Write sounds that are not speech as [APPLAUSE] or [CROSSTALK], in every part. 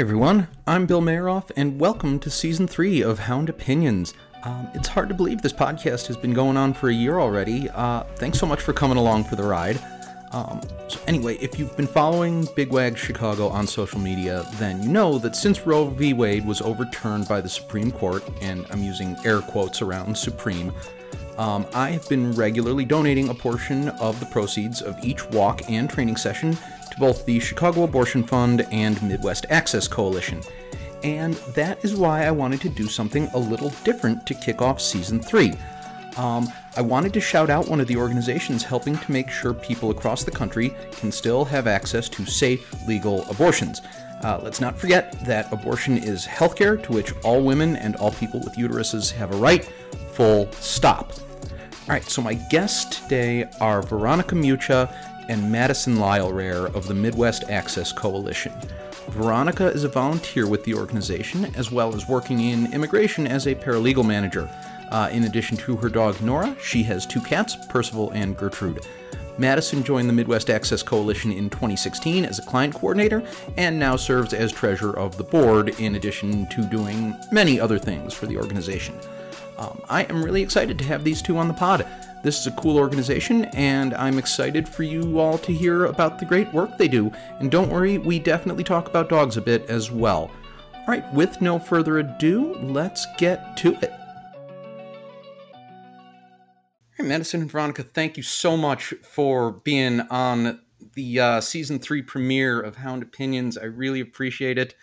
everyone, I'm Bill Mayeroff, and welcome to season three of Hound Opinions. Um, it's hard to believe this podcast has been going on for a year already. Uh, thanks so much for coming along for the ride. Um, so, anyway, if you've been following Big Wag Chicago on social media, then you know that since Roe v. Wade was overturned by the Supreme Court, and I'm using air quotes around Supreme, um, I have been regularly donating a portion of the proceeds of each walk and training session to both the Chicago Abortion Fund and Midwest Access Coalition. And that is why I wanted to do something a little different to kick off season three. Um, I wanted to shout out one of the organizations helping to make sure people across the country can still have access to safe, legal abortions. Uh, let's not forget that abortion is healthcare to which all women and all people with uteruses have a right, full stop. All right, so my guests today are Veronica Mucha and Madison Lyle Rare of the Midwest Access Coalition. Veronica is a volunteer with the organization, as well as working in immigration as a paralegal manager. Uh, in addition to her dog Nora, she has two cats, Percival and Gertrude. Madison joined the Midwest Access Coalition in 2016 as a client coordinator and now serves as treasurer of the board, in addition to doing many other things for the organization. Um, I am really excited to have these two on the pod. This is a cool organization, and I'm excited for you all to hear about the great work they do. And don't worry, we definitely talk about dogs a bit as well. All right, with no further ado, let's get to it. Hey, Madison and Veronica, thank you so much for being on the uh, season three premiere of Hound Opinions. I really appreciate it.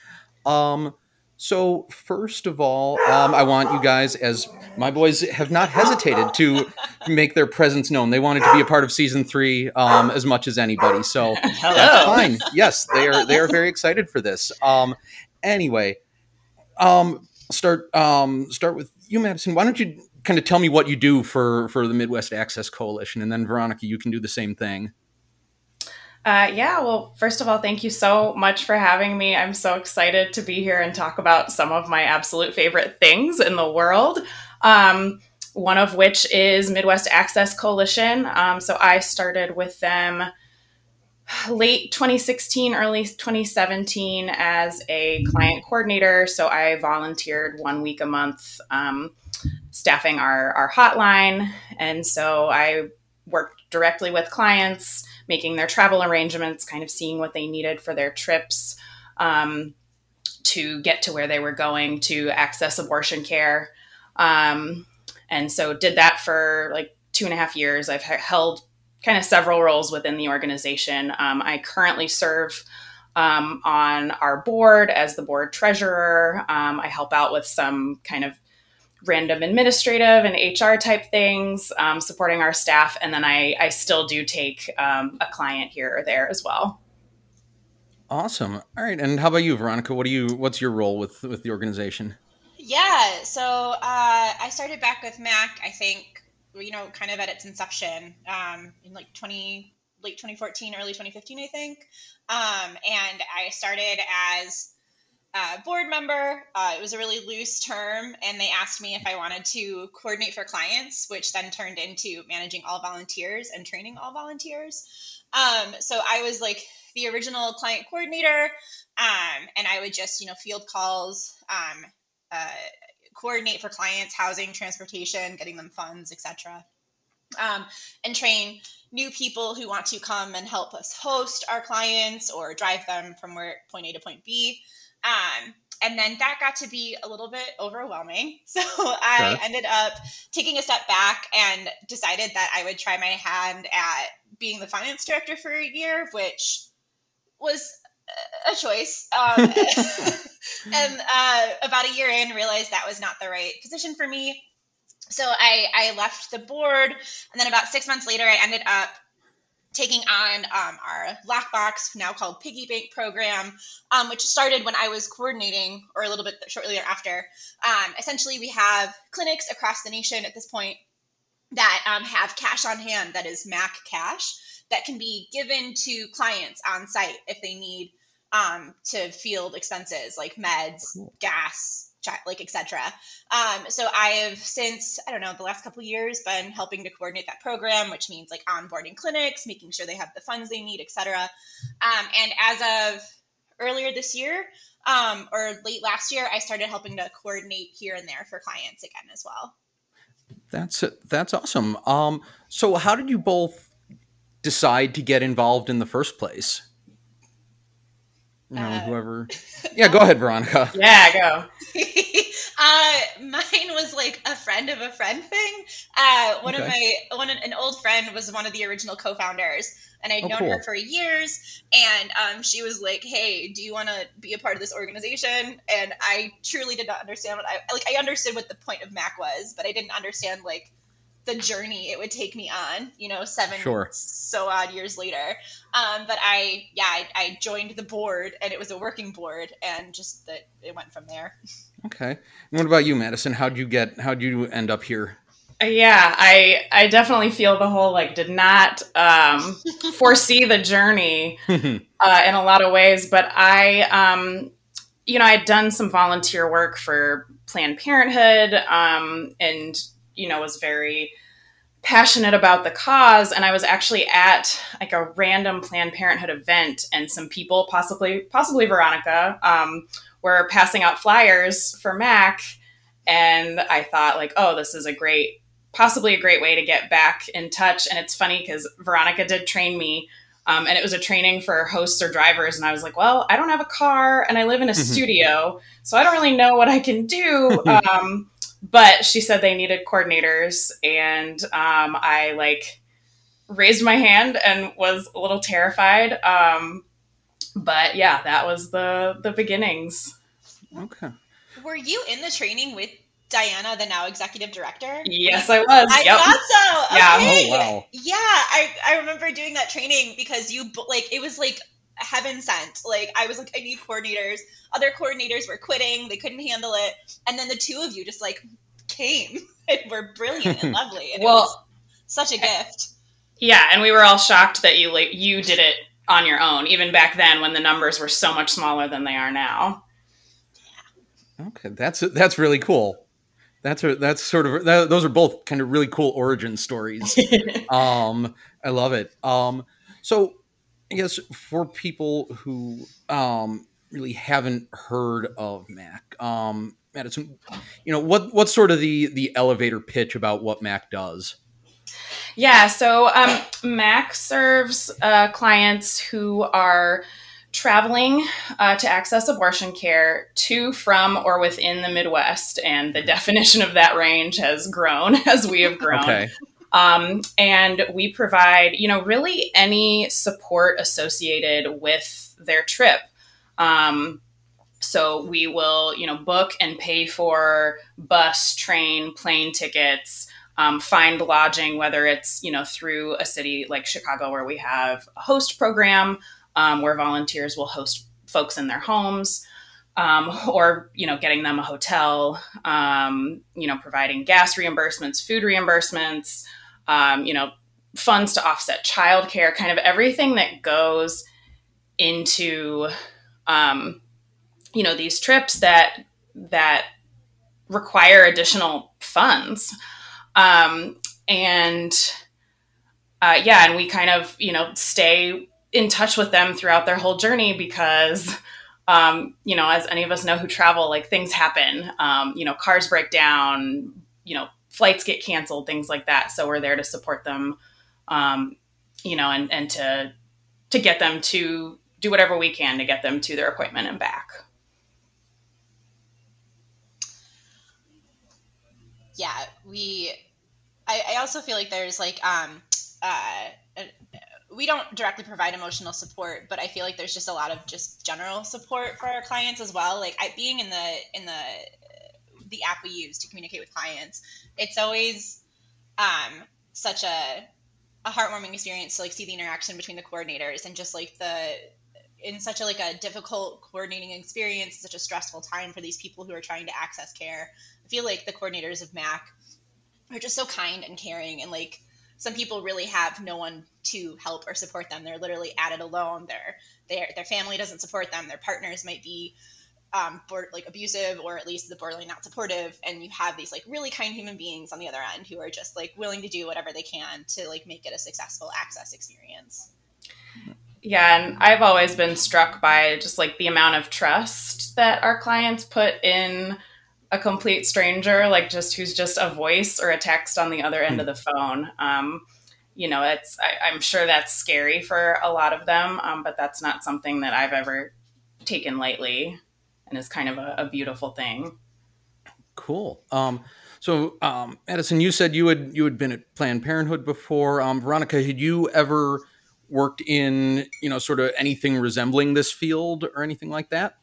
Um, so, first of all, um, I want you guys, as my boys have not hesitated to make their presence known. They wanted to be a part of season three um, as much as anybody. So Hello. that's fine. Yes, they are. They are very excited for this. Um, anyway, um, start um, start with you, Madison. Why don't you kind of tell me what you do for for the Midwest Access Coalition, and then Veronica, you can do the same thing. Uh, yeah, well, first of all, thank you so much for having me. I'm so excited to be here and talk about some of my absolute favorite things in the world. Um, one of which is Midwest Access Coalition. Um, so I started with them late 2016, early 2017 as a client coordinator. So I volunteered one week a month um, staffing our, our hotline. And so I worked directly with clients making their travel arrangements, kind of seeing what they needed for their trips um, to get to where they were going to access abortion care. Um, and so did that for like two and a half years. I've held kind of several roles within the organization. Um, I currently serve um, on our board as the board treasurer. Um, I help out with some kind of random administrative and HR type things, um, supporting our staff, and then I, I still do take um, a client here or there as well. Awesome. All right, and how about you, Veronica? What do you? What's your role with with the organization? Yeah, so uh, I started back with Mac. I think you know, kind of at its inception um, in like twenty late 2014, early 2015, I think. Um, and I started as uh, board member. Uh, it was a really loose term, and they asked me if I wanted to coordinate for clients, which then turned into managing all volunteers and training all volunteers. Um, so I was like the original client coordinator, um, and I would just you know field calls, um, uh, coordinate for clients, housing, transportation, getting them funds, etc. Um, and train new people who want to come and help us host our clients or drive them from where point A to point B. Um, and then that got to be a little bit overwhelming. [LAUGHS] So I sure. ended up taking a step back and decided that I would try my hand at being the finance director for a year, which was a choice. Um, [LAUGHS] [LAUGHS] and uh, about a year in, realized that was not the right position for me. So I, I left the board. And then about six months later, I ended up taking on um, our Lockbox, now called Piggy Bank program, um, which started when I was coordinating, or a little bit shortly thereafter. Um, essentially, we have clinics across the nation at this point that um, have cash on hand that is Mac cash that can be given to clients on site if they need um, to field expenses like meds, cool. gas, like etc. Um, so I have since I don't know the last couple years been helping to coordinate that program, which means like onboarding clinics, making sure they have the funds they need, etc. Um, and as of earlier this year um, or late last year, I started helping to coordinate here and there for clients again as well. That's that's awesome. Um, so how did you both decide to get involved in the first place? You know, uh, whoever. [LAUGHS] Yeah, go ahead, Veronica. [LAUGHS] Yeah, go. [LAUGHS] uh, mine was like a friend of a friend thing. Uh, one okay. of my one an old friend was one of the original co-founders, and I'd oh, known cool. her for years. And um, she was like, "Hey, do you want to be a part of this organization?" And I truly did not understand what I like. I understood what the point of Mac was, but I didn't understand like the journey it would take me on, you know, seven sure. so odd years later. Um, but I, yeah, I, I, joined the board and it was a working board and just that it went from there. Okay. And what about you, Madison? How'd you get, how'd you end up here? Yeah, I I definitely feel the whole like did not um, [LAUGHS] foresee the journey [LAUGHS] uh, in a lot of ways, but I um, you know I'd done some volunteer work for Planned Parenthood um, and you know was very passionate about the cause. And i was actually at like a random planned parenthood event and some people possibly possibly veronica um, were passing out flyers for mac. And i thought like oh this is a great possibly a great way to get back in touch. And it's funny because veronica did train me um, and it was a training for hosts or drivers. And i was like well i don't have a car and i live in a mm-hmm. studio so i don't really know what i can do. [LAUGHS] Um, but she said they needed coordinators and um, i like raised my hand and was a little terrified um, but yeah that was the the beginnings okay were you in the training with Diana, the now executive director? Yes, I was. I yep. thought so. Okay. Yeah. Oh, wow. Yeah, I, I remember doing that training because you like it was like heaven sent. Like I was like, I need coordinators. Other coordinators were quitting; they couldn't handle it, and then the two of you just like came [LAUGHS] and were brilliant and [LAUGHS] lovely. And well, it was such a gift. Yeah, and we were all shocked that you like you did it on your own, even back then when the numbers were so much smaller than they are now. Okay, that's that's really cool. That's a, that's sort of that, those are both kind of really cool origin stories. [LAUGHS] um, I love it. Um, so I guess for people who um, really haven't heard of Mac, um, Madison, you know what what's sort of the the elevator pitch about what Mac does? Yeah, so um, Mac serves uh, clients who are traveling uh, to access abortion care to, from, or within the Midwest. And the [LAUGHS] definition of that range has grown [LAUGHS] as we have grown. Okay. Um, and we provide, you know, really any support associated with their trip. Um, so we will, you know, book and pay for bus, train, plane tickets, um, find lodging, whether it's, you know, through a city like Chicago where we have a host program um, where volunteers will host folks in their homes. Um, or you know getting them a hotel um, you know providing gas reimbursements food reimbursements um, you know funds to offset childcare kind of everything that goes into um, you know these trips that that require additional funds. Um, and uh, yeah and we kind of you know stay in touch with them throughout their whole journey because um, you know as any of us know who travel like things happen. Um, you know cars break down you know flights get canceled things like that so we're there to support them um, you know and and to to get them to do whatever we can to get them to their appointment and back yeah we i, I also feel like there's like um uh, we don't directly provide emotional support, but I feel like there's just a lot of just general support for our clients as well. Like I, being in the in the the app we use to communicate with clients, it's always um, such a a heartwarming experience to like see the interaction between the coordinators and just like the in such a like a difficult coordinating experience, such a stressful time for these people who are trying to access care. I feel like the coordinators of MAC are just so kind and caring and like some people really have no one to help or support them. They're literally at it alone. Their their their family doesn't support them. Their partners might be um, board, like abusive or at least the borderline not supportive. And you have these like really kind human beings on the other end who are just like willing to do whatever they can to like make it a successful access experience. Yeah, and I've always been struck by just like the amount of trust that our clients put in a complete stranger, like just who's just a voice or a text on the other end of the phone. Um, you know, it's I, am sure that's scary for a lot of them, um, but that's not something that I've ever taken lightly, and is kind of a, a beautiful thing. Cool. Um, so, um, Addison, you said you had you had been at Planned Parenthood before. Um, Veronica, had you ever worked in you know sort of anything resembling this field or anything like that?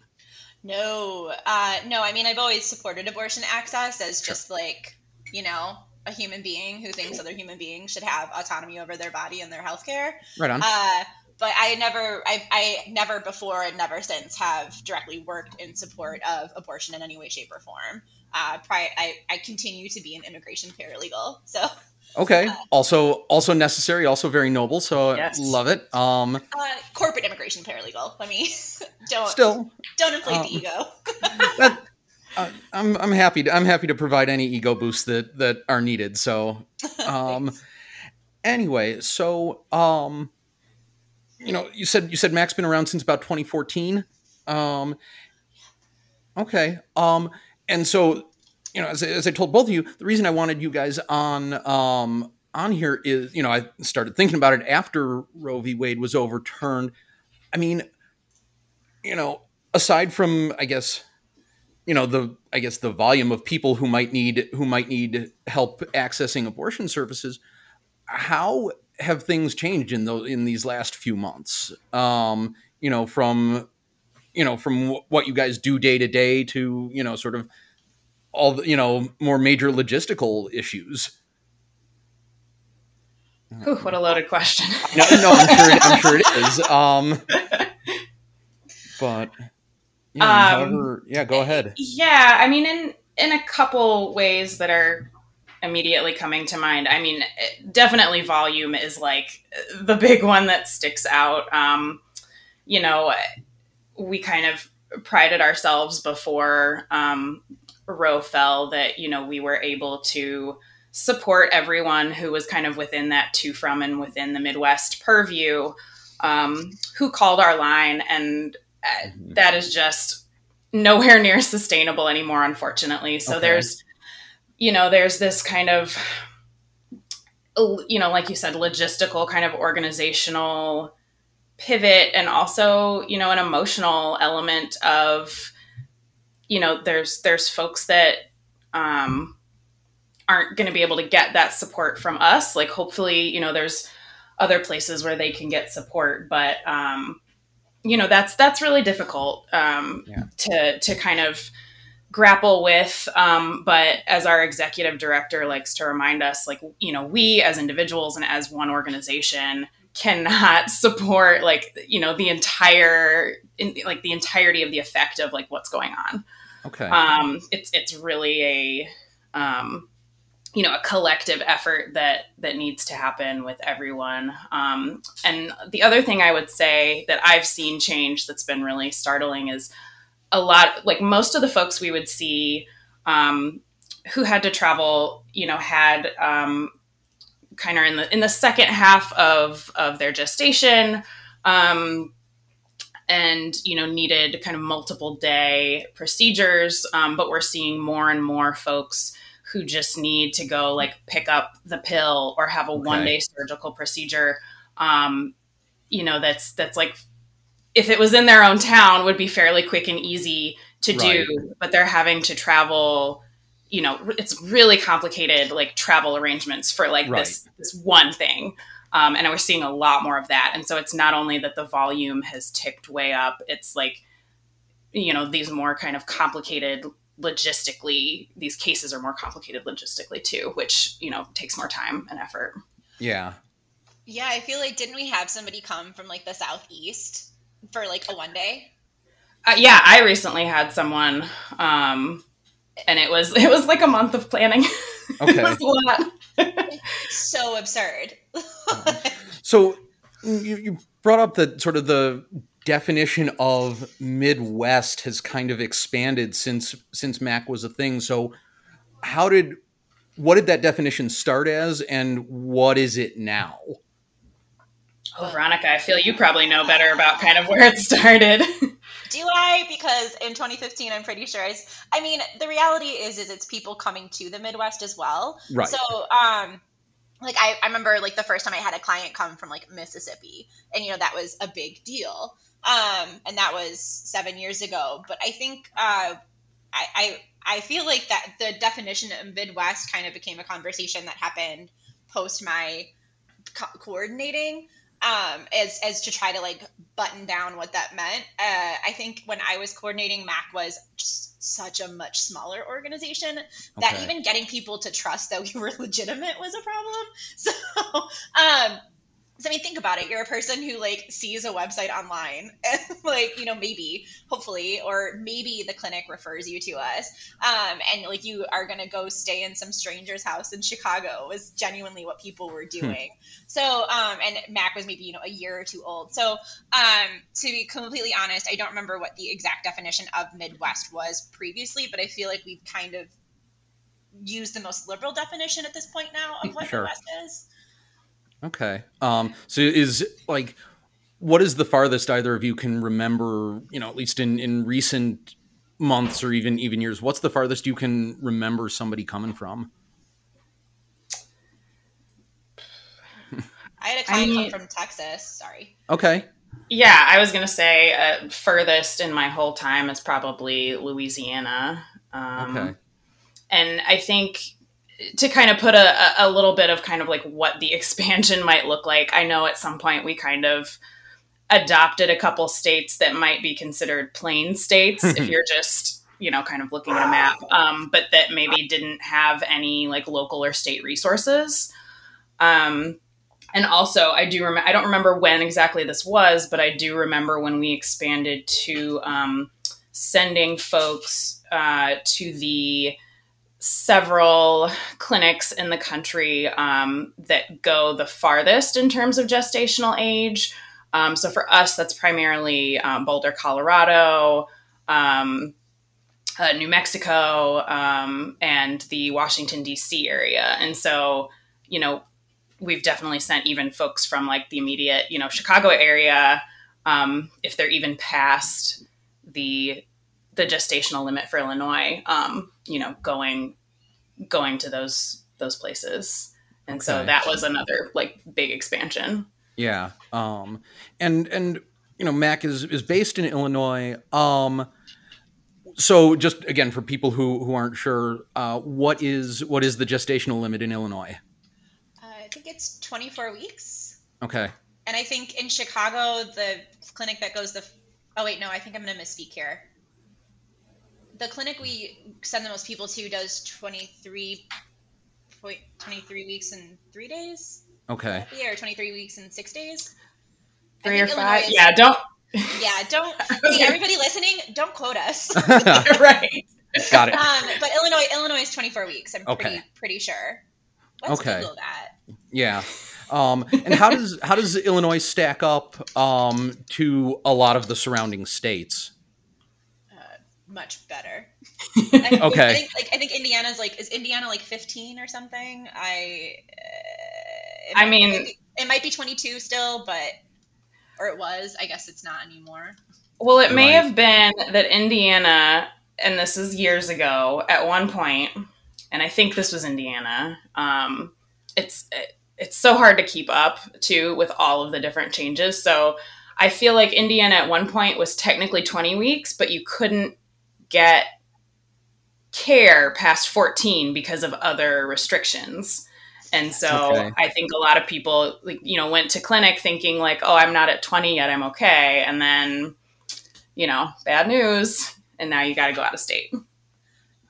No, uh, no. I mean, I've always supported abortion access as just like you know a human being who thinks other human beings should have autonomy over their body and their health care. Right on. Uh, but I never, I, I never before and never since have directly worked in support of abortion in any way, shape, or form. Uh, prior, I, I continue to be an immigration paralegal. So Okay. Uh, also, also necessary. Also very noble. So yes. love it. Um, uh, corporate immigration paralegal. Let me [LAUGHS] don't still don't inflate um, the ego. [LAUGHS] that, uh, I'm I'm happy. To, I'm happy to provide any ego boosts that that are needed. So, [LAUGHS] um, anyway, so um, you know, you said you said Mac's been around since about 2014. Um, okay. Um, and so you know, as, as I told both of you, the reason I wanted you guys on um, on here is, you know, I started thinking about it after Roe v. Wade was overturned. I mean, you know, aside from, I guess, you know, the I guess the volume of people who might need who might need help accessing abortion services, how have things changed in those in these last few months? Um, you know, from you know, from what you guys do day to day to you know, sort of all the, you know more major logistical issues. Ooh, what a loaded question. no, no, I'm sure, it, I'm sure it is. Um, but yeah, um, however, yeah, go ahead. Yeah, I mean, in in a couple ways that are immediately coming to mind. I mean, definitely volume is like the big one that sticks out. Um, you know, we kind of prided ourselves before um, Roe fell that, you know, we were able to support everyone who was kind of within that to from and within the Midwest purview um, who called our line. And uh, mm-hmm. that is just nowhere near sustainable anymore, unfortunately. So okay. there's, you know, there's this kind of, you know, like you said, logistical kind of organizational pivot and also, you know, an emotional element of, you know there's there's folks that um, aren't going to be able to get that support from us like hopefully you know there's other places where they can get support but um, you know that's that's really difficult um, yeah. to to kind of grapple with um, but as our executive director likes to remind us like you know we as individuals and as one organization cannot [LAUGHS] support like you know the entire in, like the entirety of the effect of like what's going on. Okay. Um it's it's really a um you know a collective effort that that needs to happen with everyone. Um and the other thing i would say that i've seen change that's been really startling is a lot like most of the folks we would see um who had to travel you know had um kind of in the in the second half of of their gestation um, and you know needed kind of multiple day procedures um, but we're seeing more and more folks who just need to go like pick up the pill or have a okay. one day surgical procedure um, you know that's that's like if it was in their own town would be fairly quick and easy to right. do but they're having to travel you know it's really complicated like travel arrangements for like right. this this one thing. Um, and we're seeing a lot more of that. And so it's not only that the volume has ticked way up it's like you know these more kind of complicated logistically these cases are more complicated logistically too which you know takes more time and effort. Yeah. Yeah i feel like didn't we have somebody come from like the southeast for like a one day uh, yeah i recently had someone um and it was [LAUGHS] it was like a month of planning. Okay, [LAUGHS] it was a lot. [LAUGHS] so absurd. so you, you brought up that sort of the definition of Midwest has kind of expanded since since Mac was a thing. So how did what did that definition start as, and what is it now? Oh, Veronica, I feel you probably know better about kind of where it started. [LAUGHS] Do I? Because in 2015, I'm pretty sure. I, I mean, the reality is, is it's people coming to the Midwest as well. Right. So, um, like I, I remember like the first time I had a client come from like Mississippi, and you know that was a big deal. Um, and that was seven years ago. But I think uh, I, I I feel like that the definition of Midwest kind of became a conversation that happened post my co- coordinating um, as as to try to like button down what that meant. Uh, I think when I was coordinating, Mac was just such a much smaller organization that Okay. even getting people to trust that we were [LAUGHS] legitimate was a problem. [LAUGHS] So, um, so I mean, think about it. You're a person who like sees a website online, [LAUGHS] and like you know maybe, hopefully, or maybe the clinic refers you to us, um, and like you are gonna go stay in some stranger's house in Chicago was genuinely what people were doing. So, um, and Mac was maybe you know a year or two old. So, um, to be completely honest, I don't remember what the exact definition of Midwest was previously, but I feel like we've kind of used the most liberal definition at this point now of what Sure. Midwest is. Okay. Um, so is like, what is the farthest either of you can remember? You know, at least in in recent months or even even years. What's the farthest you can remember somebody coming from? I had a client mean- come from Texas. Sorry. Okay. Yeah, I was gonna say uh, furthest in my whole time is probably Louisiana. Um, Okay. and I think to kind of put a, a- little bit of kind of like what the [LAUGHS] expansion might look like. I know at some point we kind of adopted a couple states that might be considered plain states if [LAUGHS] you're just you know kind of looking at a map, um, but that maybe didn't have any like local or state resources. Um, and also, I do remember. I don't remember when exactly this was, but I do remember when we expanded to um, sending folks uh, to the several clinics in the country um, that go the farthest in terms of gestational age. Um, so for us, that's primarily um, Boulder, Colorado, um, uh, New Mexico, um, and the Washington, D.C. area. And so, you know, we've definitely sent even folks from like the immediate, you know, Chicago area, um, if they're even past the the gestational limit for Illinois, um, you know, going going to those those places. And so that was another like big expansion. Yeah. Um, and and you know, Mac is is based in Illinois. Um, so just again for people who who aren't sure, uh, what is what is the gestational limit in Illinois? Uh, I think it's 24 weeks. Okay. And I think in Chicago, the clinic that goes the. Oh, wait, no, I think I'm going to misspeak here. The clinic we send the most people to does 23, point, 23 weeks and three days? Okay. Yeah, or 23 weeks and six days? Three or five. Illinois is- Yeah, don't [LAUGHS] Yeah, don't. [LAUGHS] hey, everybody listening, don't quote us. [LAUGHS] right. Got it. Um, but Illinois, Illinois is 24 weeks. I'm pretty Okay. pretty sure. Let's Okay. Google that. Yeah. Um, and how does how does Illinois stack up um, to a lot of the surrounding states? Much better. [LAUGHS] I, Okay. I think like I think Indiana's like is Indiana like 15 or something? I. Uh, I mean- it might be- it might be 22 still, but or it was. I guess it's not anymore. Well, it may Right. have been that Indiana, and this is years ago, at one point, and I think this was Indiana. Um, it's it's so hard to keep up too with all of the different changes. So I feel like Indiana at one point was technically 20 weeks, but you couldn't get care past 14 because of other restrictions. And so Okay. I think a lot of people, like, you know, went to clinic thinking like, "Oh, I'm not at 20 yet. I'm okay." And then, you know, bad news, and now you got to go out of state.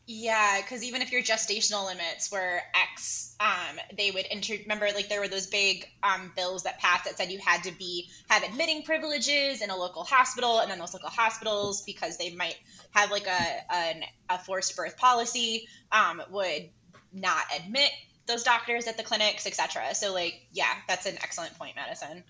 Yeah, because even if your gestational limits were X, um, they would enter. Remember, like there were those big um, bills that passed that said you had to be have admitting privileges in a local hospital, and then those local hospitals, because they might have like a an, a forced birth policy, um, would not admit those doctors at the clinics, etc. So, like, yeah, that's an excellent point, Madison.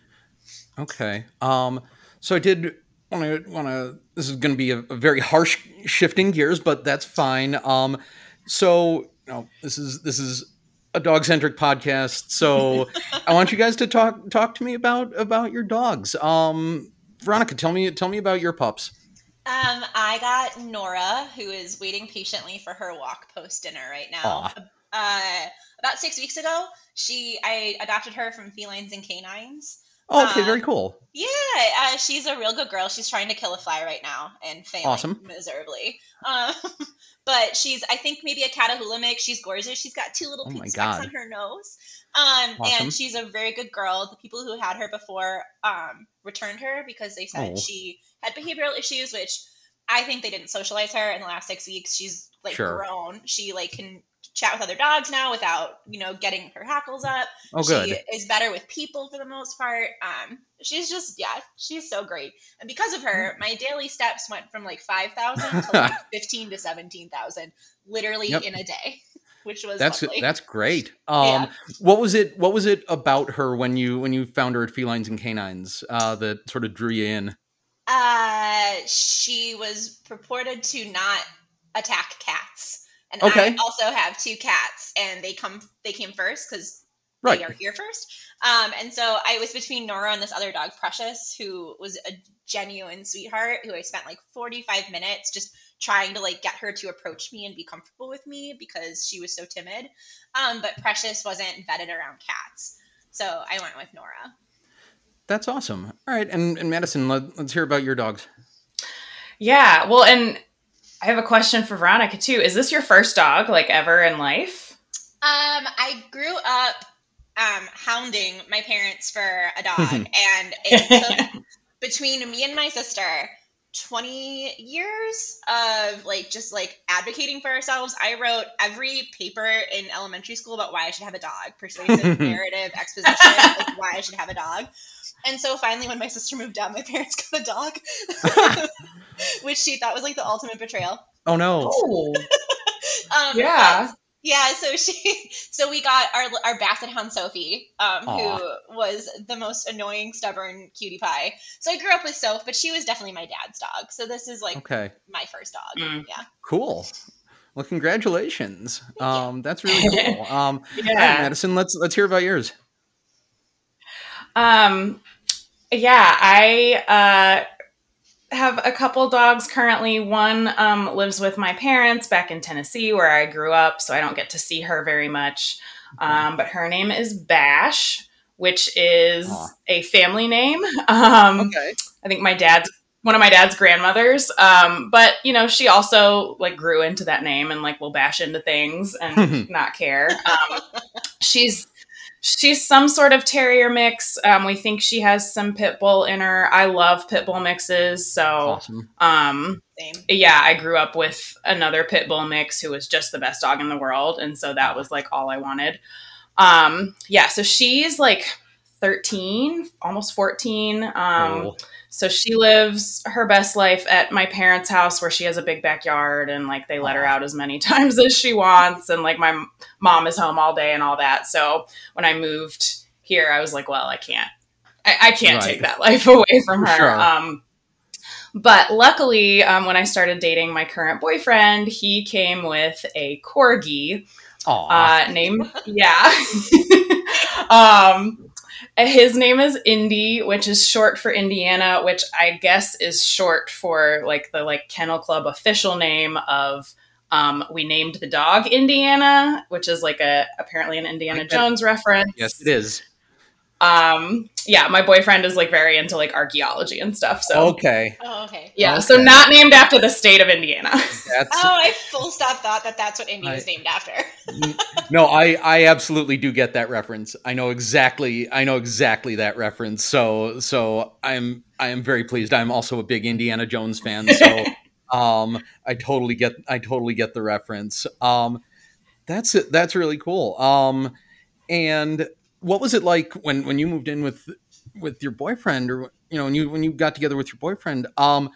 Okay. Um, so I did want to want to. This is going to be a, a very harsh shifting gears, but that's fine. Um, so you know, this is this is a dog centric podcast, so [LAUGHS] I want you guys to talk talk to me about about your dogs. Um, Veronica, tell me tell me about your pups. Um, I got Nora, who is waiting patiently for her walk post dinner right now. Uh, about six weeks ago, she I adopted her from Felines and Canines. Oh, okay, um, very cool. Yeah, uh, she's a real good girl. She's trying to kill a fly right now and failing awesome. miserably. Um, [LAUGHS] but she's, I think, maybe a Catahoula mix. She's gorgeous. She's got two little oh pink specks on her nose. Um, awesome. And she's a very good girl. The people who had her before um, returned her because they said oh. she had behavioral issues, which I think they didn't socialize her in the last six weeks. She's like sure. grown. She like can chat with other dogs now without you know getting her hackles up. Oh, good. She is better with people for the most part. Um, she's just yeah, she's so great. And because of her, mm. my daily steps went from like five thousand [LAUGHS] to like fifteen to seventeen thousand, literally yep. in a day. [LAUGHS] Which was that's lovely. that's great. [LAUGHS] Um, yeah. what was it? What was it about her when you when you found her at Felines and Canines uh, that sort of drew you in? Uh, she was purported to not attack cats, and okay. I also have two cats, and they come they came first because right. they are here first. Um, and so I was between Nora and this other dog, Precious, who was a genuine sweetheart, who I spent like 45 minutes just trying to like get her to approach me and be comfortable with me because she was so timid. Um, but Precious wasn't vetted around cats. So I went with Nora. That's awesome. All right, and, and Madison, let, let's hear about your dogs. Yeah, well, and I have a question for Veronica too. Is this your first dog, like ever in life? Um, I grew up um, hounding my parents for a dog, [LAUGHS] and it took between me and my sister 20 years of like just like advocating for ourselves. I wrote every paper in elementary school about why I should have a dog, persuasive [LAUGHS] narrative exposition, like why I should have a dog. And so finally, when my sister moved out, my parents got a dog, [LAUGHS] which she thought was like the ultimate betrayal. Oh no! Oh. [LAUGHS] um, yeah. Yeah, so she, [LAUGHS] so we got our our basset hound Sophie, um, who was the most annoying, stubborn cutie pie. So I grew up with Soph, but she was definitely my dad's dog. So this is like okay. my first dog. Mm. Yeah. Cool. Well, congratulations. Um, that's really cool. [LAUGHS] Um, yeah, Madison, let's let's hear about yours. Um, yeah, I uh, have a couple dogs currently. One um, lives with my parents back in Tennessee, where I grew up, so I don't get to see her very much. Um, but her name is Bash, which is a family name. [LAUGHS] Um, okay. I think my dad's one of my dad's grandmothers. Um, but you know, she also like grew into that name and like will bash into things and [LAUGHS] not care. Um, she's she's some sort of terrier mix. Um, we think she has some pit bull in her. I love pit bull mixes, so awesome. um, Same. yeah, I grew up with another pit bull mix who was just the best dog in the world, and so that was like all I wanted. Um, yeah, so she's like 13, almost 14. Um, oh. So she lives her best life at my parents' house where she has a big backyard and like they let her out as many [LAUGHS] times as she wants. And like my mom is home all day and all that. So when I moved here, I was like, well, I can't, I, I can't right. take that life [LAUGHS] away from her. Sure. Um, but luckily, um, when I started dating my current boyfriend, he came with a corgi. Uh, named yeah. [LAUGHS] um, his name is Indy, which is short for Indiana, which I guess is short for like the like Kennel Club official name of um, we named the dog Indiana, which is like a apparently an Indiana Jones reference. Yes, it is. Um, yeah, my boyfriend is like very into like archaeology and stuff. So okay, oh, okay, yeah. Okay. So not named after the state of Indiana. [LAUGHS] That's, oh, I full stop thought that that's what Indy I, was named after. no, I I absolutely do get that reference. I know exactly. I know exactly that reference. So so I'm I am very pleased. I'm also a big Indiana Jones fan. So [LAUGHS] um, I totally get I totally get the reference. Um, that's it. That's really cool. Um, and what was it like when when you moved in with with your boyfriend or you know when you when you got together with your boyfriend um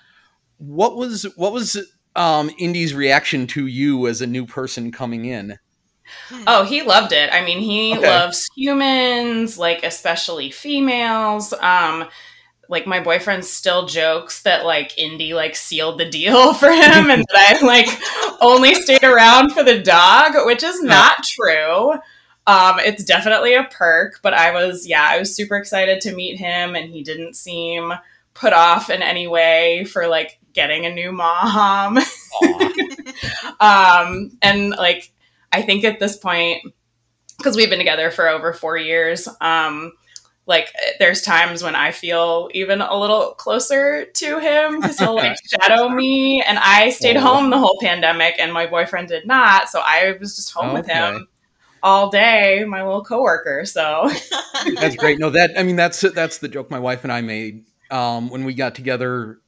what was what was um indy's reaction to you as a new person coming in? Oh he loved it. I mean he okay. loves humans like especially females. Um like my boyfriend still jokes that like Indy like sealed the deal [LAUGHS] for him and that I like only stayed around for the dog, which is not true. Um, it's definitely a perk, but I was, yeah, I was super excited to meet him, and he didn't seem put off in any way for like getting a new mom. [LAUGHS] um, and like, I think at this point, because we've been together for over four years, um, like there's times when I feel even a little closer to him because he'll like [LAUGHS] shadow me. And I stayed oh. home the whole pandemic, and my boyfriend did not, so I was just home okay. with him all day, my little coworker. So [LAUGHS] that's great. No, that I mean that's that's the joke my wife and I made um, when we got together,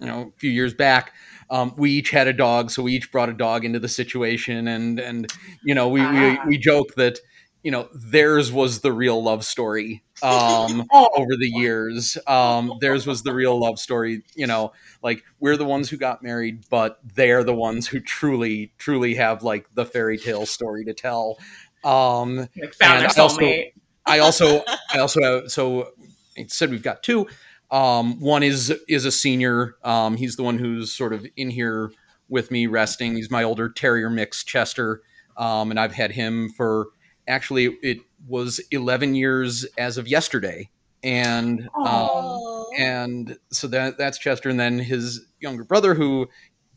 you know, a few years back. Um, we each had a dog, so we each brought a dog into the situation, and and you know we we, we joke that you know theirs was the real love story um, [LAUGHS] oh. over the years. Um, theirs was the real love story. You know, like we're the ones who got married, but they're the ones who truly, truly have like the fairy tale story to tell. Um, like found their soulmate. [LAUGHS] I also, I also have, so it said we've got two. Um, one is is a senior. Um, he's the one who's sort of in here with me resting. He's my older terrier mix, Chester, um, and I've had him for actually it was 11 years as of yesterday and um, and so that that's Chester and then his younger brother who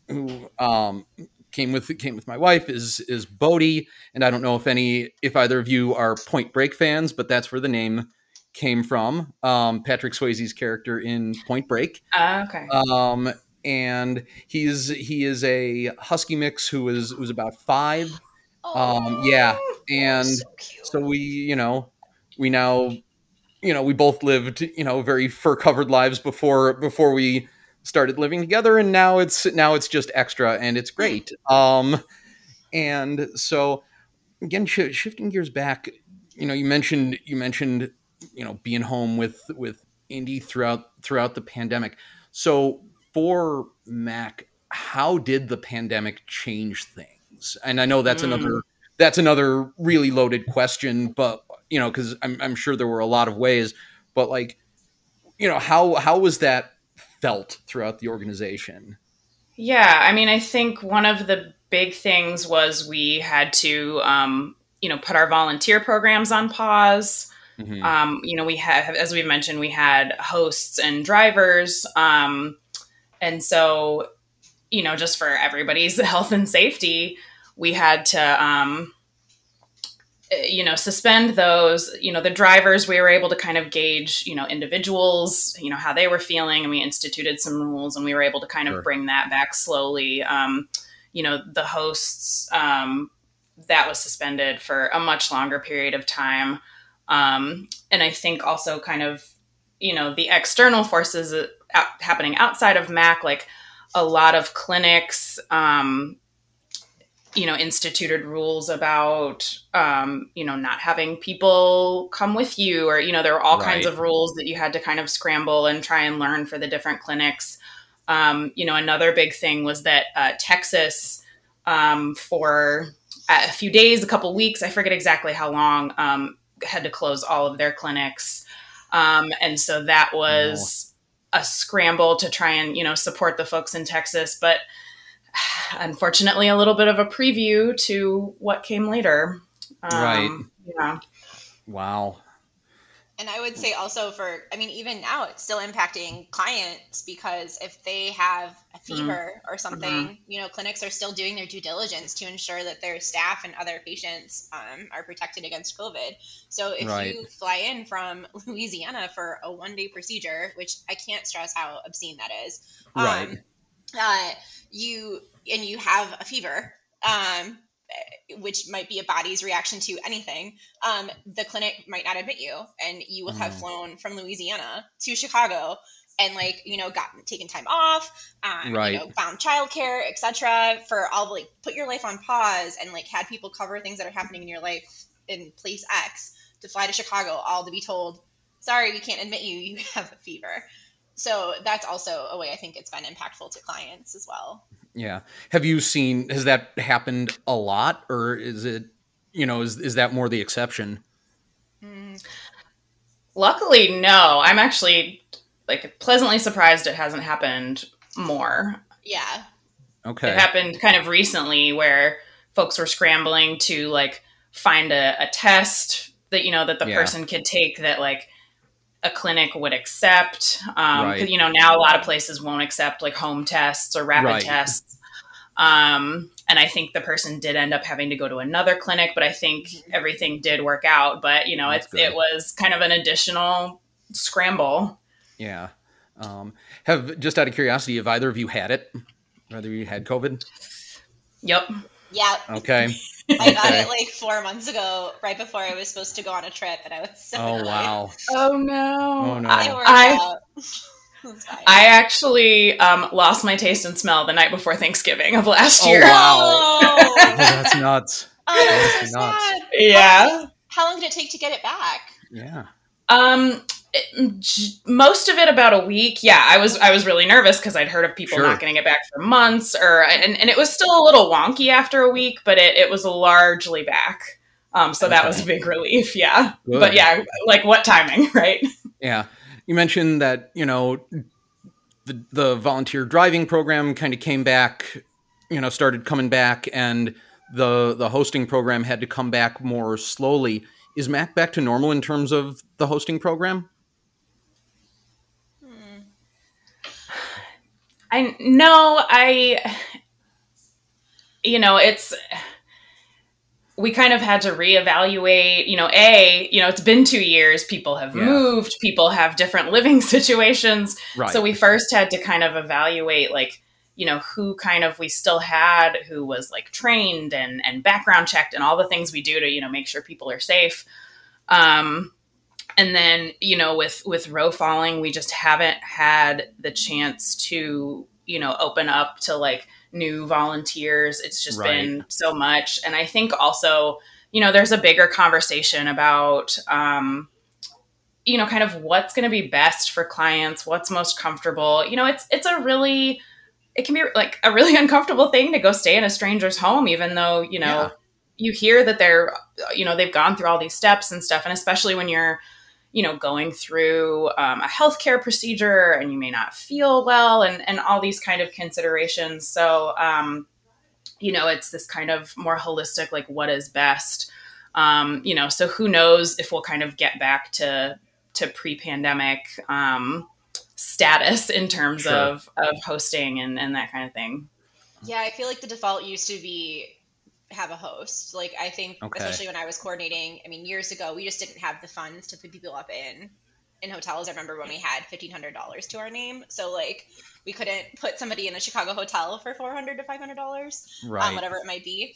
who um, came with came with my wife is is Bodie and I don't know if any if either of you are Point Break fans but that's where the name came from. Um, Patrick Swayze's character in Point Break. Uh, okay. Um, and he's he is a husky mix who is was about five um, yeah, and so, so we, you know, we now, you know, we both lived, you know, very fur covered lives before before we started living together, and now it's now it's just extra, and it's great. Um, and so again, sh- shifting gears back, you know, you mentioned you mentioned you know being home with with Indy throughout throughout the pandemic. So for Mac, how did the pandemic change things? Things? And I know that's mm. another that's another really loaded question, but you know, because I'm, I'm sure there were a lot of ways, but like, you know, how how was that felt throughout the organization? Yeah, I mean, I think one of the big things was we had to, um, you know, put our volunteer programs on pause. Mm-hmm. Um, you know, we have, as we mentioned, we had hosts and drivers, um, and so, you know, just for everybody's [LAUGHS] health and safety, we had to um, you know suspend those you know the drivers we were able to kind of gauge you know individuals you know how they were feeling and we instituted some rules and we were able to kind of sure. bring that back slowly um, you know the hosts um, that was suspended for a much longer period of time um, and i think also kind of you know the external forces uh, happening outside of mac like a lot of clinics um, you know instituted rules about um, you know not having people come with you or you know there were all right. kinds of rules that you had to kind of scramble and try and learn for the different clinics um, you know another big thing was that uh, texas um, for a few days a couple weeks i forget exactly how long um, had to close all of their clinics um, and so that was oh. a scramble to try and you know support the folks in texas but [SIGHS] unfortunately a little bit of a preview to what came later. Um, right. Yeah. Wow. And I would say also for, I mean, even now it's still impacting clients because if they have a mm-hmm. fever mm-hmm. or something, mm-hmm. you know, clinics are still doing their due diligence to ensure that their staff and other patients um, are protected against COVID. So if right. you fly in from [LAUGHS] Louisiana for a one day procedure, which I can't stress how obscene that is, right. Uh, you and you have a fever, um, which might be a body's reaction to anything, um, the clinic might not admit you, and you will have mm. flown from Louisiana to Chicago and like you know gotten taken time off um, right. you know found childcare etc for all like put your life on pause and like had people cover things that are happening in your life in place x to fly to chicago all to be told sorry we can't admit you you have a fever so that's also a way I think it's been impactful to clients as well. Yeah. Have you seen has that happened a lot or is it you know is is that more the exception? Mm. Luckily no. I'm actually like pleasantly surprised it hasn't happened more. Yeah. Okay. It happened kind of recently where folks were scrambling to like find a, a test that you know that the Yeah. person could take that like a clinic would accept. Um, 'cause, Right. you know, now a lot of places won't accept like home tests or rapid Right. tests. Um, and I think the person did end up having to go to another clinic, but I think everything did work out. But you know, That's it's it was kind of an additional scramble. Yeah. Um, have just out of curiosity, have either of you had it? Whether you had COVID? Yep. Yep. Okay. [LAUGHS] I got Okay. it like four months ago, right before I was supposed to go on a trip, and I was so Oh annoyed. wow. Oh no. Oh, no. I, I out. [LAUGHS] It's fine. I actually um, lost my taste and smell the night before Thanksgiving of last Oh, year. wow. Oh, Oh, that's nuts. [LAUGHS] oh, That's so nuts. sad. Yeah. How long did it take to get it back? Yeah. Um, it- j- most of it about a week. Yeah, I was I was really nervous because I'd heard of people Sure. not getting it back for months, or and, and it was still a little wonky after a week, but it, it was largely back. Um, so that was a big relief. Yeah, Good. but yeah, like what timing, [LAUGHS] right? Yeah. You mentioned that, you know, the the volunteer driving program kind of came back, you know, started coming back and the the hosting program had to come back more slowly. Is Mac back to normal in terms of the hosting program? I no, I you know, it's we kind of had to reevaluate, you know, a, you know, it's been 2 years, people have Yeah. moved, people have different [LAUGHS] living situations. Right. So we first had to kind of evaluate like, you know, who kind of we still had who was like trained and and background checked and all the things we do to, you know, make sure people are safe. Um and then, you know, with with Roe falling, we just haven't had the chance to, you know, open up to like new volunteers. It's just been so much. And I think also, you know, there's a bigger conversation about um you know, kind of what's going to be best for clients, what's most comfortable. You know, it's it's a really it can be like a really [LAUGHS] uncomfortable thing to go stay in a stranger's home even though, you know, Yeah. you hear that they're you know, they've gone through all these steps and stuff and especially when you're you know going through um, a healthcare procedure and you may not feel well and and all these kind of considerations. So um you know it's this kind of more holistic like what is best? Um you know so who knows if we'll kind of get back to to pre-pandemic um status in terms Sure. of of hosting and and that kind of thing. Yeah, I feel like the default used to be have a host. Like I think, Okay. especially when I was coordinating, I mean, years ago, we just didn't have the funds to put people up in in hotels. I remember when we had fifteen hundred dollars to our name, so like we couldn't put somebody in a Chicago hotel for four hundred to five hundred dollars, right. um, whatever it might be.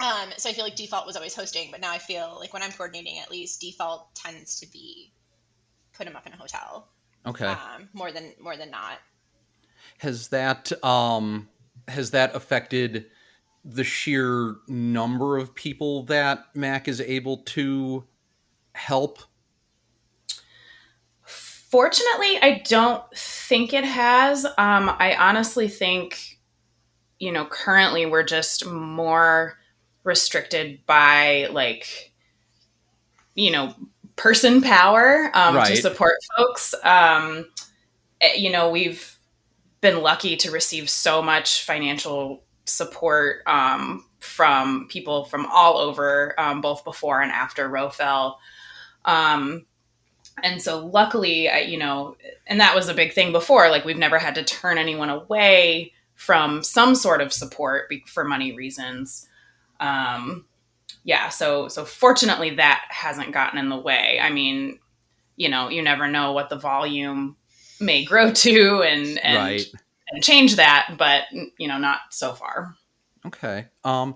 Um, so I feel like default was always hosting, but now I feel like when I'm coordinating, at least default tends to be put them up in a hotel okay. um, more than more than not. has that um has that affected the sheer number of people that Mac is able to help? Fortunately, I don't think it has. Um, I honestly think, you know, currently we're just more restricted by like, you know, person power um, Right. to support folks. Um, eh, you know, we've been lucky to receive so much financial support um, from people from all over, um, both before and after Roe fell. Um, and so luckily I, you know and that was a big thing before like we've never had to turn anyone away from some sort of support be- for money reasons um yeah so so fortunately that hasn't gotten in the way i mean you know you never know what the volume may grow [LAUGHS] to and and right. And change that but you know not so far Okay. Um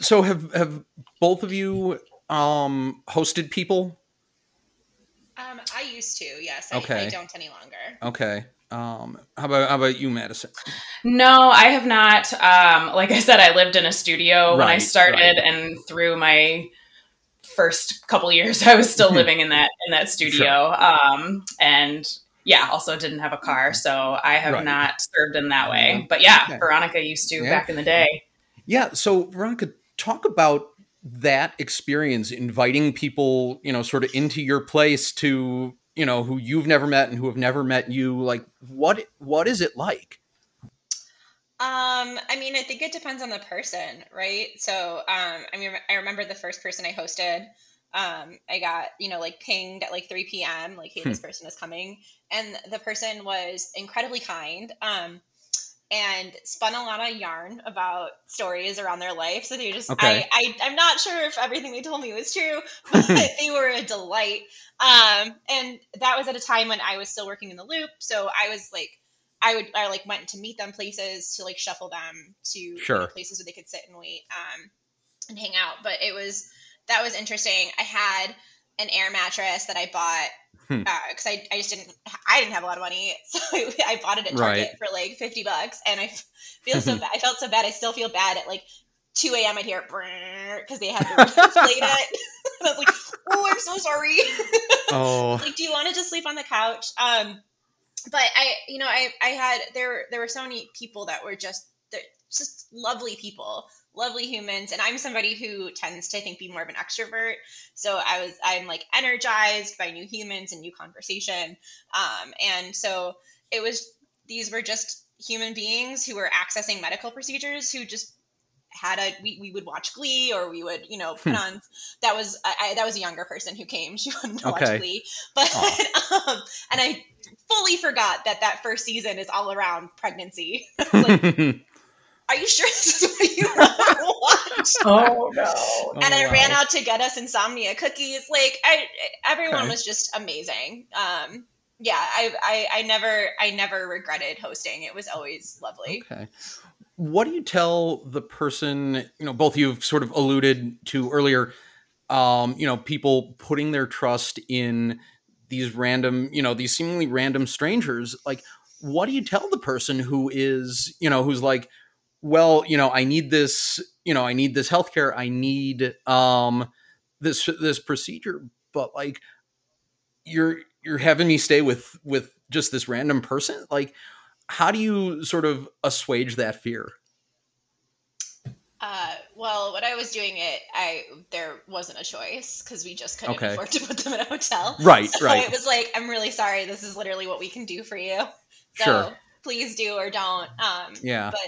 so have have both of you um hosted people? Um, I used to, yes. I, Okay. I don't any longer. Okay. Um how about how about you, Madison? No, I have not. Um, like I said, I lived in a studio when I started, right. and through my first couple years, [LAUGHS] I was still [LAUGHS] living in that in that studio. Um, and yeah, also didn't have a car, so I have Right. not served in that way. But yeah, Okay. Veronica used to Yeah. back in the day. Yeah, so Veronica, talk about that experience inviting people, you know, sort of into your place to, you know, who you've never met and who have never met you. Like what what is it like? Um, I mean, I think it depends on the person, right? So, um, I mean, I remember the first person I hosted. Um, I got, you know, like pinged at like 3 p.m., like, hey, this hmm. person is coming. And the person was incredibly kind. Um, and spun a lot of yarn about stories around their life. So they just, okay. I, I, am not sure if everything they told me was true, [LAUGHS] but they were a delight. Um, and that was at a time when I was still working in the loop. So I was like, I would, I like went to meet them places to like shuffle them to sure. you know, places where they could sit and wait, um, and hang out. But it was, that was interesting. I had an air mattress that I bought because hmm. uh, I, I just didn't I didn't have a lot of money, [LAUGHS] so I bought it at Target right. for like fifty bucks, and I [LAUGHS] feel so [LAUGHS] bad. I felt so bad. I still feel bad at like two a.m. I'd hear because they had to inflate it, and I was like, "Oh, I'm so sorry." Oh, like, do you want to just sleep on the couch? Um, but I, you know, I I had there there were so many people that were just just lovely people lovely humans and i'm somebody who tends to i think be more of an extrovert. So i was i'm like energized by new humans and new conversation. Um, and so it was these were just human beings who were accessing medical procedures who just had a we, we would watch glee or we would you know put hmm. on that was I, that was a younger person who came. [LAUGHS] She wouldn't okay. watch glee. But [LAUGHS] um, and i fully forgot that that first season is all around pregnancy. [LAUGHS] Like, are you sure this is what you [LAUGHS] want oh no! And oh, I wow. ran out to get us insomnia cookies. Like I, everyone okay. was just amazing. Um, yeah, I, I, I never, I never regretted hosting. It was always lovely. Okay. What do you tell the person? You know, both you've sort of alluded to earlier. Um, you know, people putting their trust in these random, you know, these seemingly random strangers. Like, what do you tell the person who is, you know, who's like, well, you know, I need this, you know, I need this healthcare, I need um this this procedure, but like you're you're having me stay with with just this random person? Like how do you sort of assuage that fear? Uh, well, when I was doing it, I there wasn't a choice because we just couldn't okay. afford to put them in a hotel. [LAUGHS] Right, so right. It was like, I'm really sorry. This is literally what we can do for you. So sure. please do or don't. Um, yeah. But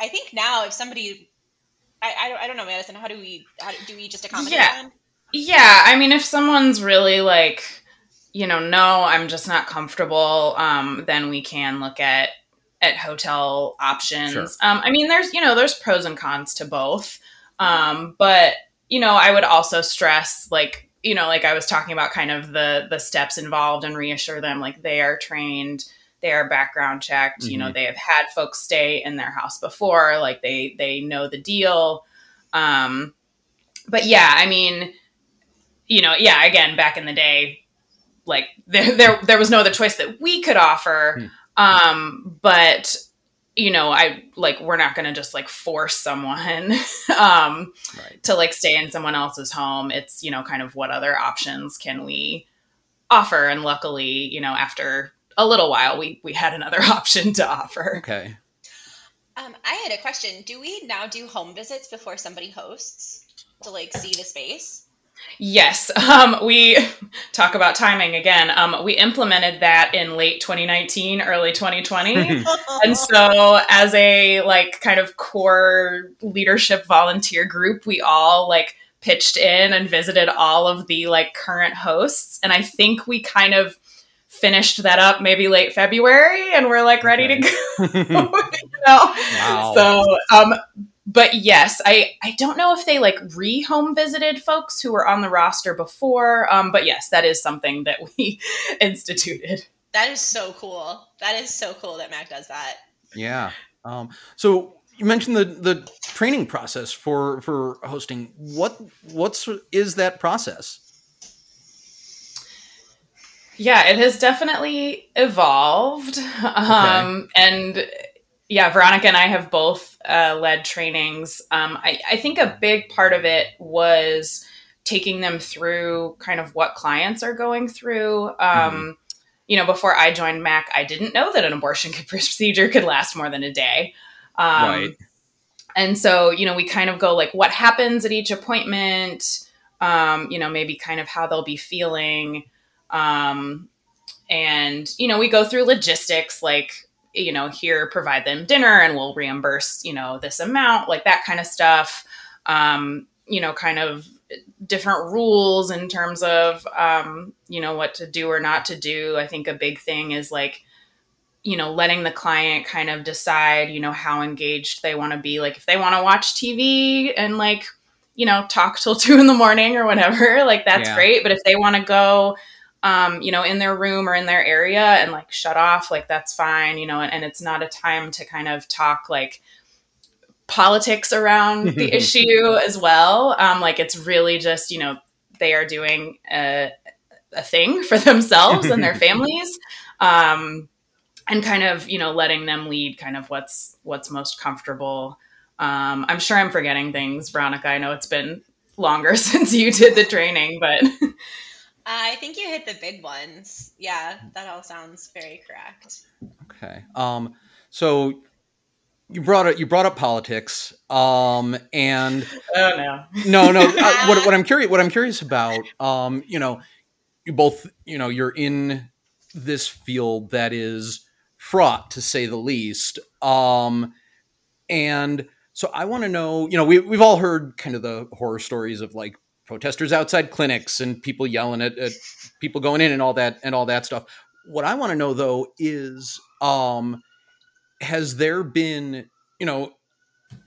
I think now if somebody, I, I, I don't know, Madison, how do we, how do, do we just accommodate yeah. them? Yeah. I mean, if someone's really like, you know, no, I'm just not comfortable, um, then we can look at, at hotel options. Sure. Um, I mean, there's, you know, there's pros and cons to both. Um, but, you know, I would also stress like, you know, like I was talking about kind of the, the steps involved and reassure them like they are trained, they are background checked mm-hmm. you know mm-hmm. they have had folks stay in their house before like they they know the deal um but yeah i mean you know yeah again back in the day like [LAUGHS] there there, there was no other choice that we could offer mm. um but you know i like we're not going to just like force someone [LAUGHS] um right. to like stay in someone else's home it's you know kind of what other options can we offer and luckily you know after a little while, we we had another [LAUGHS] option to offer. Okay. Um, I had a question. Do we now do home visits before somebody hosts to like see the space? Yes, [LAUGHS] um, we talk about timing again. Um, we implemented that in late 2019, early 2020, [LAUGHS] and so as a like kind of core leadership volunteer group, we all like pitched in and visited all of the like current hosts, and I think we kind of finished that up maybe late February and we're like ready okay. to go. [LAUGHS] [LAUGHS] you know? Wow. So um but yes, I I don't know if they like re-home visited folks who were on the roster before. Um but yes, that is something that we [LAUGHS] instituted. That is so cool. That is so cool that Mac does that. Yeah. Um so you mentioned the the training process for for hosting. What what's is that process? Yeah, it has definitely evolved. Um, and yeah, Veronica and I have both uh, led trainings. Um, I, I think a big part of it was taking them through kind of what clients are going through. Um, mm-hmm. You know, before I joined Mac, I didn't know that an abortion [LAUGHS] procedure could last more than a day. Um, right. And so, you know, we kind of go like, what happens at each appointment? Um, you know, maybe kind of how they'll be feeling. Um, and, you know, we go through logistics like, you know, here provide them dinner and we'll reimburse, you know, this amount, like that kind of stuff. Um, you know, kind of different rules in terms of um, you know what to do or not to do. I think a big thing is like you know letting the client kind of decide you know how engaged they want to be. Like if they want to watch TV and like you know talk till [LAUGHS] two in the morning or whatever, like that's yeah. great. But if they want to go um, you know, in their room or in their area and like shut off, like that's fine, you know, and, and, it's not a time to kind of talk like politics around [LAUGHS] the issue as well. Um, like it's really just, you know, they are doing a, a thing [LAUGHS] for themselves and their [LAUGHS] families. Um, and kind of, you know, letting them lead kind of what's what's most comfortable. Um, I'm sure I'm forgetting things, Veronica. I know it's been longer since you did the training, but I think you hit the big ones. Yeah, that all sounds very correct. Okay. Um, so you brought up you brought up politics um and [LAUGHS] oh no no no uh, [LAUGHS] what, what i'm curious what i'm curious about um you know you both you know you're in this field that is fraught to say the least um and so i want to know you know we, we've all heard kind of the horror stories of like protesters outside clinics and people yelling at, at people going in and all that and all that stuff. What i want to know though is um has there been you know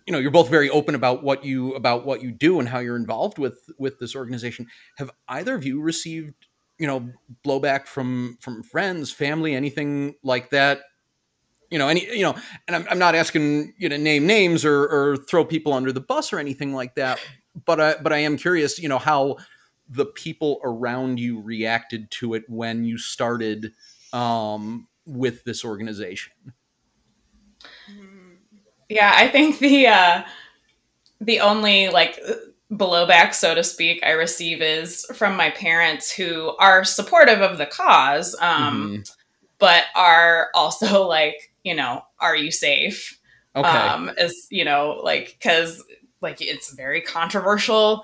you know you're both very open about what you about what you do and how you're involved with with this organization. Have either of you received you know blowback from from friends family anything like that? You know any you know and i'm, I'm not asking you to name names or or throw people under the bus or anything like that but i but i am curious you know how the people around you reacted to it when you started um with this organization yeah, I think the uh, the only like blowback, so to speak, I receive is from my parents who are supportive of the cause, um, mm-hmm. but are also like, you know, are you safe? Okay. Um, as you know, like because like it's a very controversial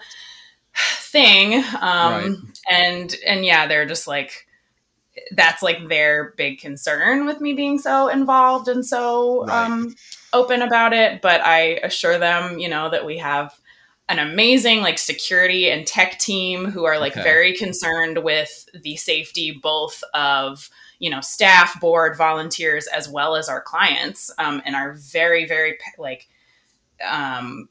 thing, um, right. and and yeah, they're just like that's like their big concern with me being so involved and so right. um, open about it. But I assure them, you know, that we have an amazing like security and tech team who are like okay. very concerned with the safety both of you know staff board volunteers as well as our clients um, and are very very like um,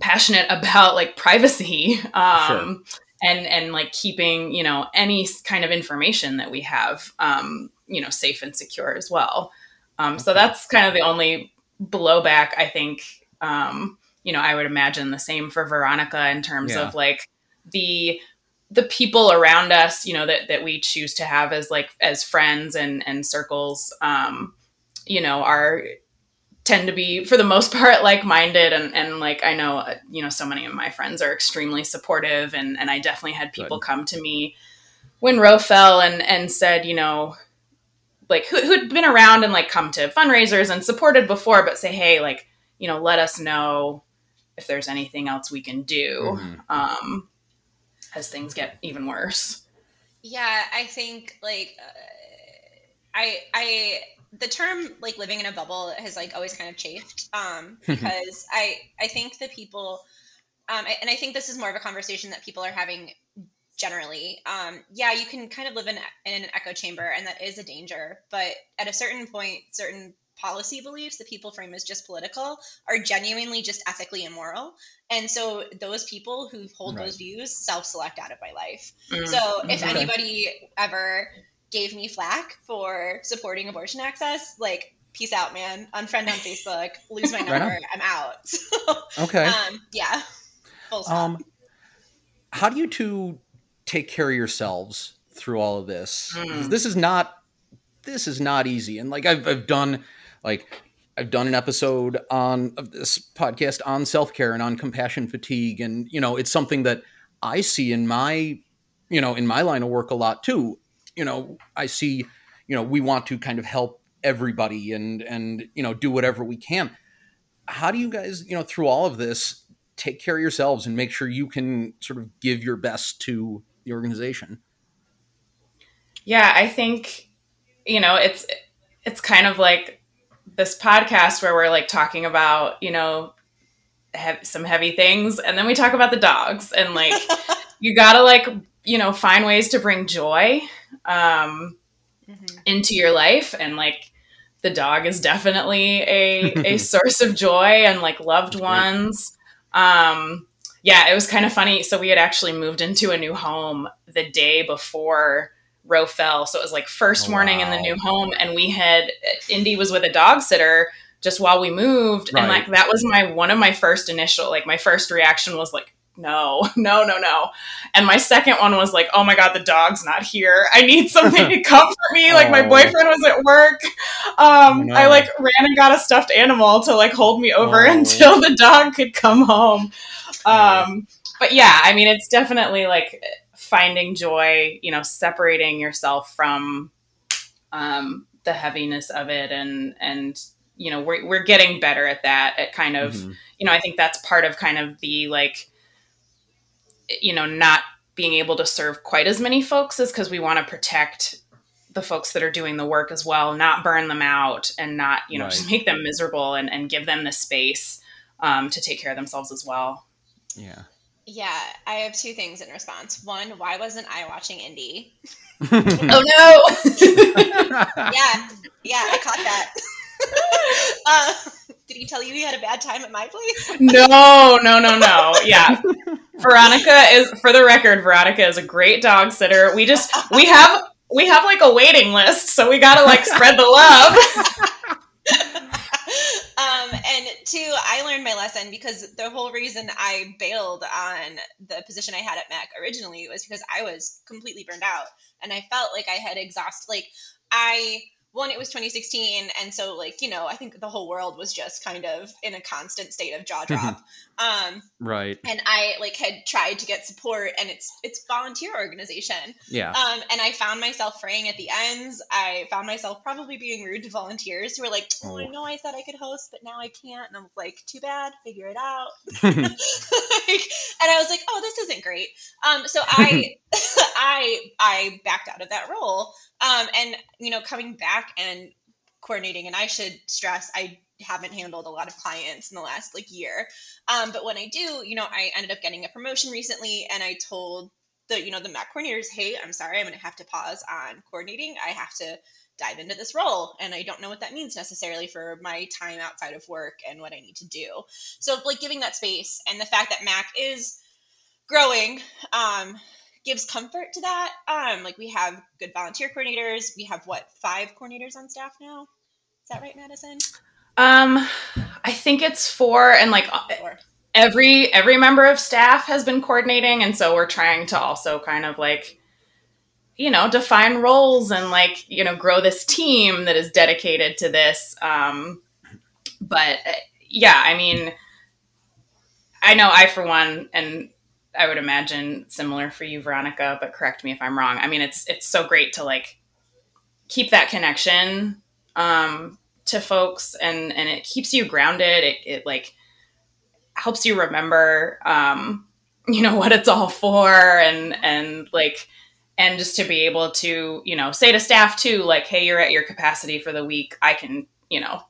passionate about like privacy um, sure and and like keeping you know any kind of information that we have um, you know safe and secure as well. Um, okay. So that's kind of the only blowback I think. Um, you know, I would imagine the same for Veronica in terms yeah. of like the the people around us, you know, that that we choose to have as like as friends and and circles. Um, you know, are tend to be for the most [LAUGHS] part like-minded and, and like i know uh, you know so many of my friends are extremely supportive and, and i definitely had people Good. come to me when roe fell and and said you know like who, who'd been around and like come to fundraisers and supported before but say hey like you know let us know if there's anything else we can do mm-hmm. um as things get even worse yeah i think like uh, i i the term like living in a bubble has like always kind of chafed um, [LAUGHS] because I I think the people um, and I think this is more of a conversation that people are having generally. Um, yeah, you can kind of live in, in an echo chamber, and that is a danger. But at a certain point, certain policy beliefs that people frame as just political are genuinely just ethically immoral. And so those people who hold right. those views self select out of my life. Mm-hmm. So if mm-hmm. anybody ever gave me flack for supporting abortion access, like peace out, man. Unfriend on Facebook, lose my [LAUGHS] number, right I'm out. [LAUGHS] So, okay. Um, yeah. Um, how do you two take care of yourselves through all of this? Mm. This is not this is not easy. And like I've I've done like I've done an episode on of this podcast on self care and on compassion fatigue, and you know it's something that I see in my you know in my line of work a lot too you know, I see, you know, we want to kind of help everybody and and you know do whatever we can. How do you guys, you know, through all of this, take care of yourselves and make sure you can sort of give your best to the organization? Yeah, I think you know it's it's kind of like this podcast where we're like talking about, you know, have some heavy things and then we talk about the dogs and like [LAUGHS] you got to like, you know, find ways to bring joy um mm-hmm. into your life and like the dog is definitely a a [LAUGHS] source of joy and like loved ones. Um yeah, it was kind of funny. So we had actually moved into a new home the day before Roe fell. So it was like first oh, morning wow. in the new home, and we had Indy was with a dog sitter just while we moved, right. and like that was my one of my first initial like my first reaction was like no, [LAUGHS] no, no, no. And my second one was like, oh my God, the dog's not here. I need [LAUGHS] something to comfort me. Like my oh. boyfriend was at work. Um, no. I like ran and got a stuffed animal to like hold me over oh. until the dog could come home. Um, but yeah, I mean, it's definitely like finding joy, you know, separating yourself from um, the heaviness of it and, and, you know, we're, we're getting better at that at kind of, mm-hmm. you know, I think that's part of kind of the like, you know, not being able to serve quite as many folks is because we want to protect the folks that are doing the work as well, not burn them out and not, you know, right. just make them miserable and, and give them the space um, to take care of themselves as well. Yeah. Yeah, I have two things in response. One, why wasn't I watching Indy? [LAUGHS] oh no! [LAUGHS] yeah, yeah, I caught that. uh, [LAUGHS] did he tell you he had a bad time at my place? [LAUGHS] no, no, no, no. Yeah, Veronica is, for the record, Veronica is a great dog sitter. We just we have we have like a waiting list, so we gotta like spread the love. [LAUGHS] um, and two, I learned my lesson because the whole reason I bailed on the position I had at Mac originally was because I was completely burned out and I felt like I had exhausted, like, I one it was 2016 and so like you know i think the whole world was just kind of in a constant state of jaw drop. Um right. and i like had tried to get support and it's it's volunteer organization. Yeah. Um and i found myself fraying at the ends. I found myself probably being rude to volunteers who were like oh, oh. i know i said i could host but now i can't. And i'm like too bad. Figure it out. [LAUGHS] [LAUGHS] Like, and i was like oh this isn't great. Um so i [LAUGHS] i i backed out of that role um, and you know, coming back and coordinating, and I should stress, I haven't handled a lot of clients in the last like year. Um, but when I do, you know, I ended up getting a promotion recently, and I told the you know the Mac coordinators, hey, I'm sorry, I'm going to have to pause on coordinating. I have to dive into this role and i don't know what that means necessarily for my time outside of work and what i need to do so like giving that space and the fact that mac is growing um, gives comfort to that. Um, like we have good volunteer coordinators. We have what five coordinators on staff now. Is that right, Madison? Um, I think it's four, and like uh, four. every every member of staff has been coordinating, and so we're trying to also kind of like you know define roles and like you know grow this team that is dedicated to this. Um, but uh, yeah, I mean, I know I for one and I would imagine similar for you, Veronica, but correct me if I'm wrong. I mean, it's it's so great to like keep that connection um, to folks, and and it keeps you grounded. It, it like helps you remember, um, you know, [LAUGHS] what it's all for, and and like and just to be able to you know say to staff too, like, hey, you're at your capacity for the week. I can you know,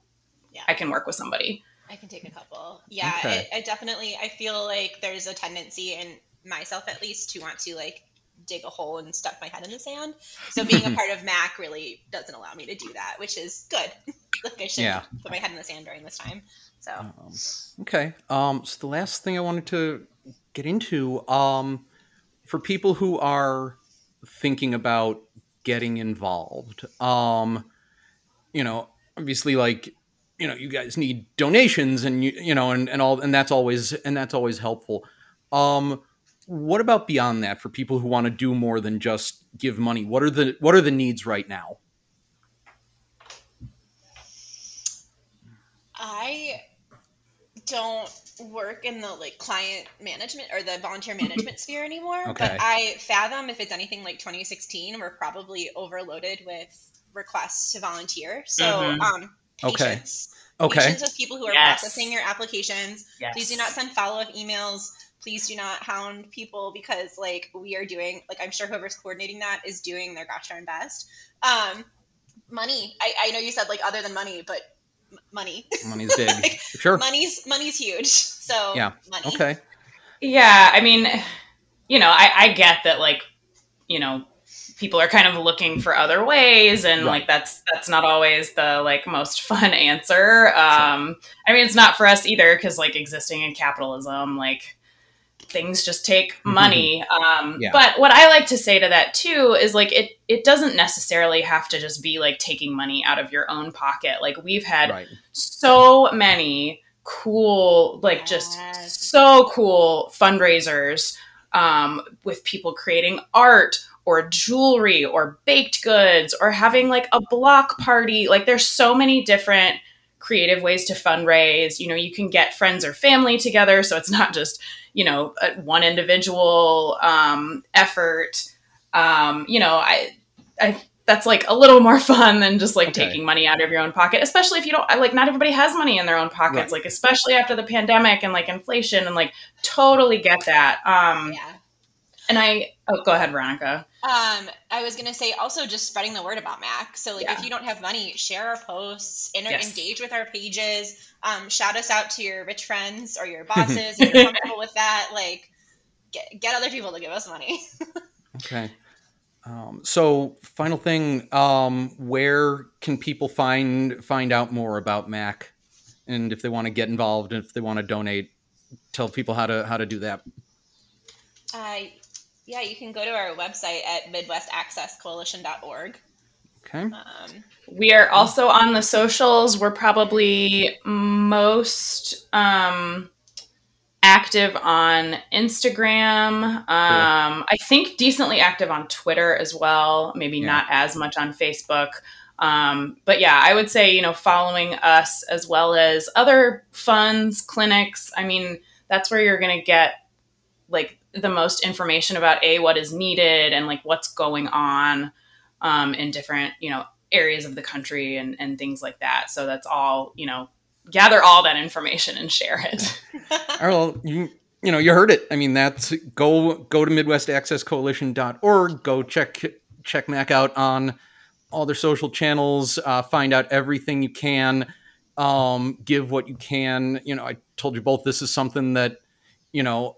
yeah. I can work with somebody. I can take a couple. Yeah, okay. I, I definitely I feel like there's a tendency in myself at least to want to like dig a hole and stuff my head in the sand. So being a [LAUGHS] part of Mac really doesn't allow me to do that, which is good. [LAUGHS] like I should yeah. put my head in the sand during this time. So um, okay. Um, so the last thing I wanted to get into, um, for people who are thinking about getting involved, um, you know, obviously like you know you guys need donations and you you know and, and all and that's always and that's always helpful um what about beyond that for people who want to do more than just give money what are the what are the needs right now i don't work in the like client management or the volunteer management sphere anymore okay. but i fathom if it's anything like 2016 we're probably overloaded with requests to volunteer so mm-hmm. um patience. Okay. Patience with people who are yes. processing your applications. Yes. Please do not send follow up emails. Please do not hound people because like we are doing like I'm sure whoever's coordinating that is doing their gosh darn best. Um, money. I, I know you said like other than money, but money. Money's big. [LAUGHS] Like, sure. Money's money's huge. So Yeah. money. Okay. Yeah, I mean, you know, I, I get that, like, you know, people are kind of looking for other ways, and Right. like that's that's not always the like most [LAUGHS] fun answer. Um, I mean, it's not for us either because like existing in capitalism, like things just take money. Um, Yeah. But what I like to say to that too is like it it doesn't necessarily have to just be like taking money out of your own pocket. Like we've had Right. so many cool like just so cool fundraisers um, with people creating art or jewelry or baked goods or having like a block party like there's so many different creative ways to fundraise you know you can get friends or family together so it's not just you know a, one individual um, effort um, you know i i that's like a little more [LAUGHS] fun than just like Okay. taking money out of your own pocket especially if you don't like not everybody has money in their own pockets Right. like especially after the pandemic and like inflation and like totally get that um Yeah. And i oh go ahead veronica Um, I was gonna say also just spreading the word about Mac. So like Yeah. if you don't have money, share our posts, inter- Yes. engage with our pages, um, shout us out to your rich friends or your [LAUGHS] bosses if you're comfortable with that. Like get get other people to give us money. [LAUGHS] Okay. Um, so, final thing, um, where can people find find out more about Mac, and if they want to get involved, and if they want to donate, tell people how to how to do that. Uh, yeah, you can go to our website at midwestaccesscoalition.org. Okay. Um, we are also on the socials we're probably most um active on instagram um i think decently active on twitter as well maybe Yeah. not as much on facebook um, but yeah, I would say, you know, following us as well as other funds, clinics. I mean, that's where you're going to get like the most information about a what is needed and like what's going on um, in different, you know, areas of the country and and things like that. So that's all, you know, gather all that information and share it. [LAUGHS] All right, well, you you know you heard it. I mean, that's go go to MidwestAccessCoalition.org. Go check check Mac out on all their social channels. Uh, find out everything you can. Um, give what you can. You know, I told you both this is something that you know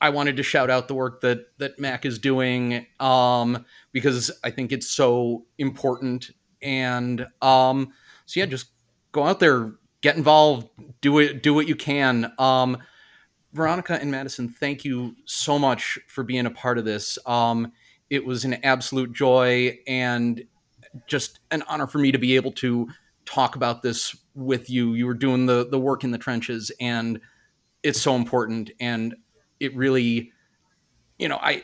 I wanted to shout out the work that that Mac is doing um, because I think it's so important. And um, so yeah, just go out there, get involved, do it, do what you can. Um, Veronica and Madison, thank you so much for being a part of this. Um, it was an absolute joy and just an honor for me to be able to talk about this with you. You were doing the the work in the trenches, and it's so important. And it really, you know, I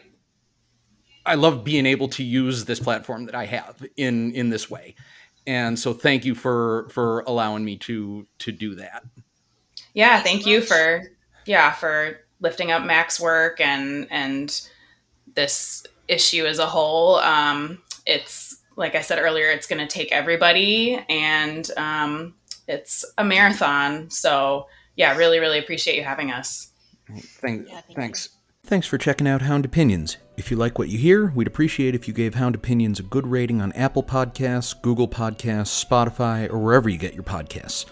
I love being able to use this platform that I have in in this way. And so, thank you for for allowing me to to do that. yeah, thank you for yeah, for lifting up Mac's work and and this issue as a whole. Um, it's like I said earlier, it's going to take everybody, and um, it's a marathon. So yeah, really, really appreciate you having us. Thank, Yeah, thank you. thanks. Thanks for checking out Hound Opinions. If you like what you hear, we'd appreciate if you gave Hound Opinions a good rating on Apple Podcasts, Google Podcasts, Spotify, or wherever you get your podcasts.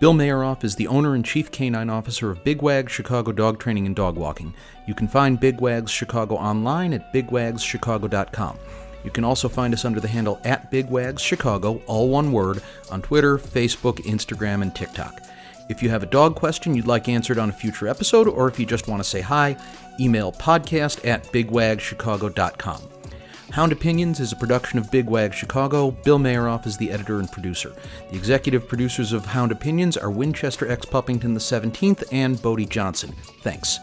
Bill Mayeroff is the owner and chief canine officer of Big Wags Chicago Dog Training and Dog Walking. You can find Big Wags Chicago online at bigwagschicago.com. You can also find us under the handle at Big Wags Chicago, all one word, on Twitter, Facebook, Instagram, and TikTok. If you have a dog question you'd like answered on a future episode, or if you just want to say hi, email podcast at bigwagschicago.com. Hound Opinions is a production of Big Wags Chicago. Bill Mayeroff is the editor and producer. The executive producers of Hound Opinions are Winchester X Puppington the 17th and Bodie Johnson. Thanks.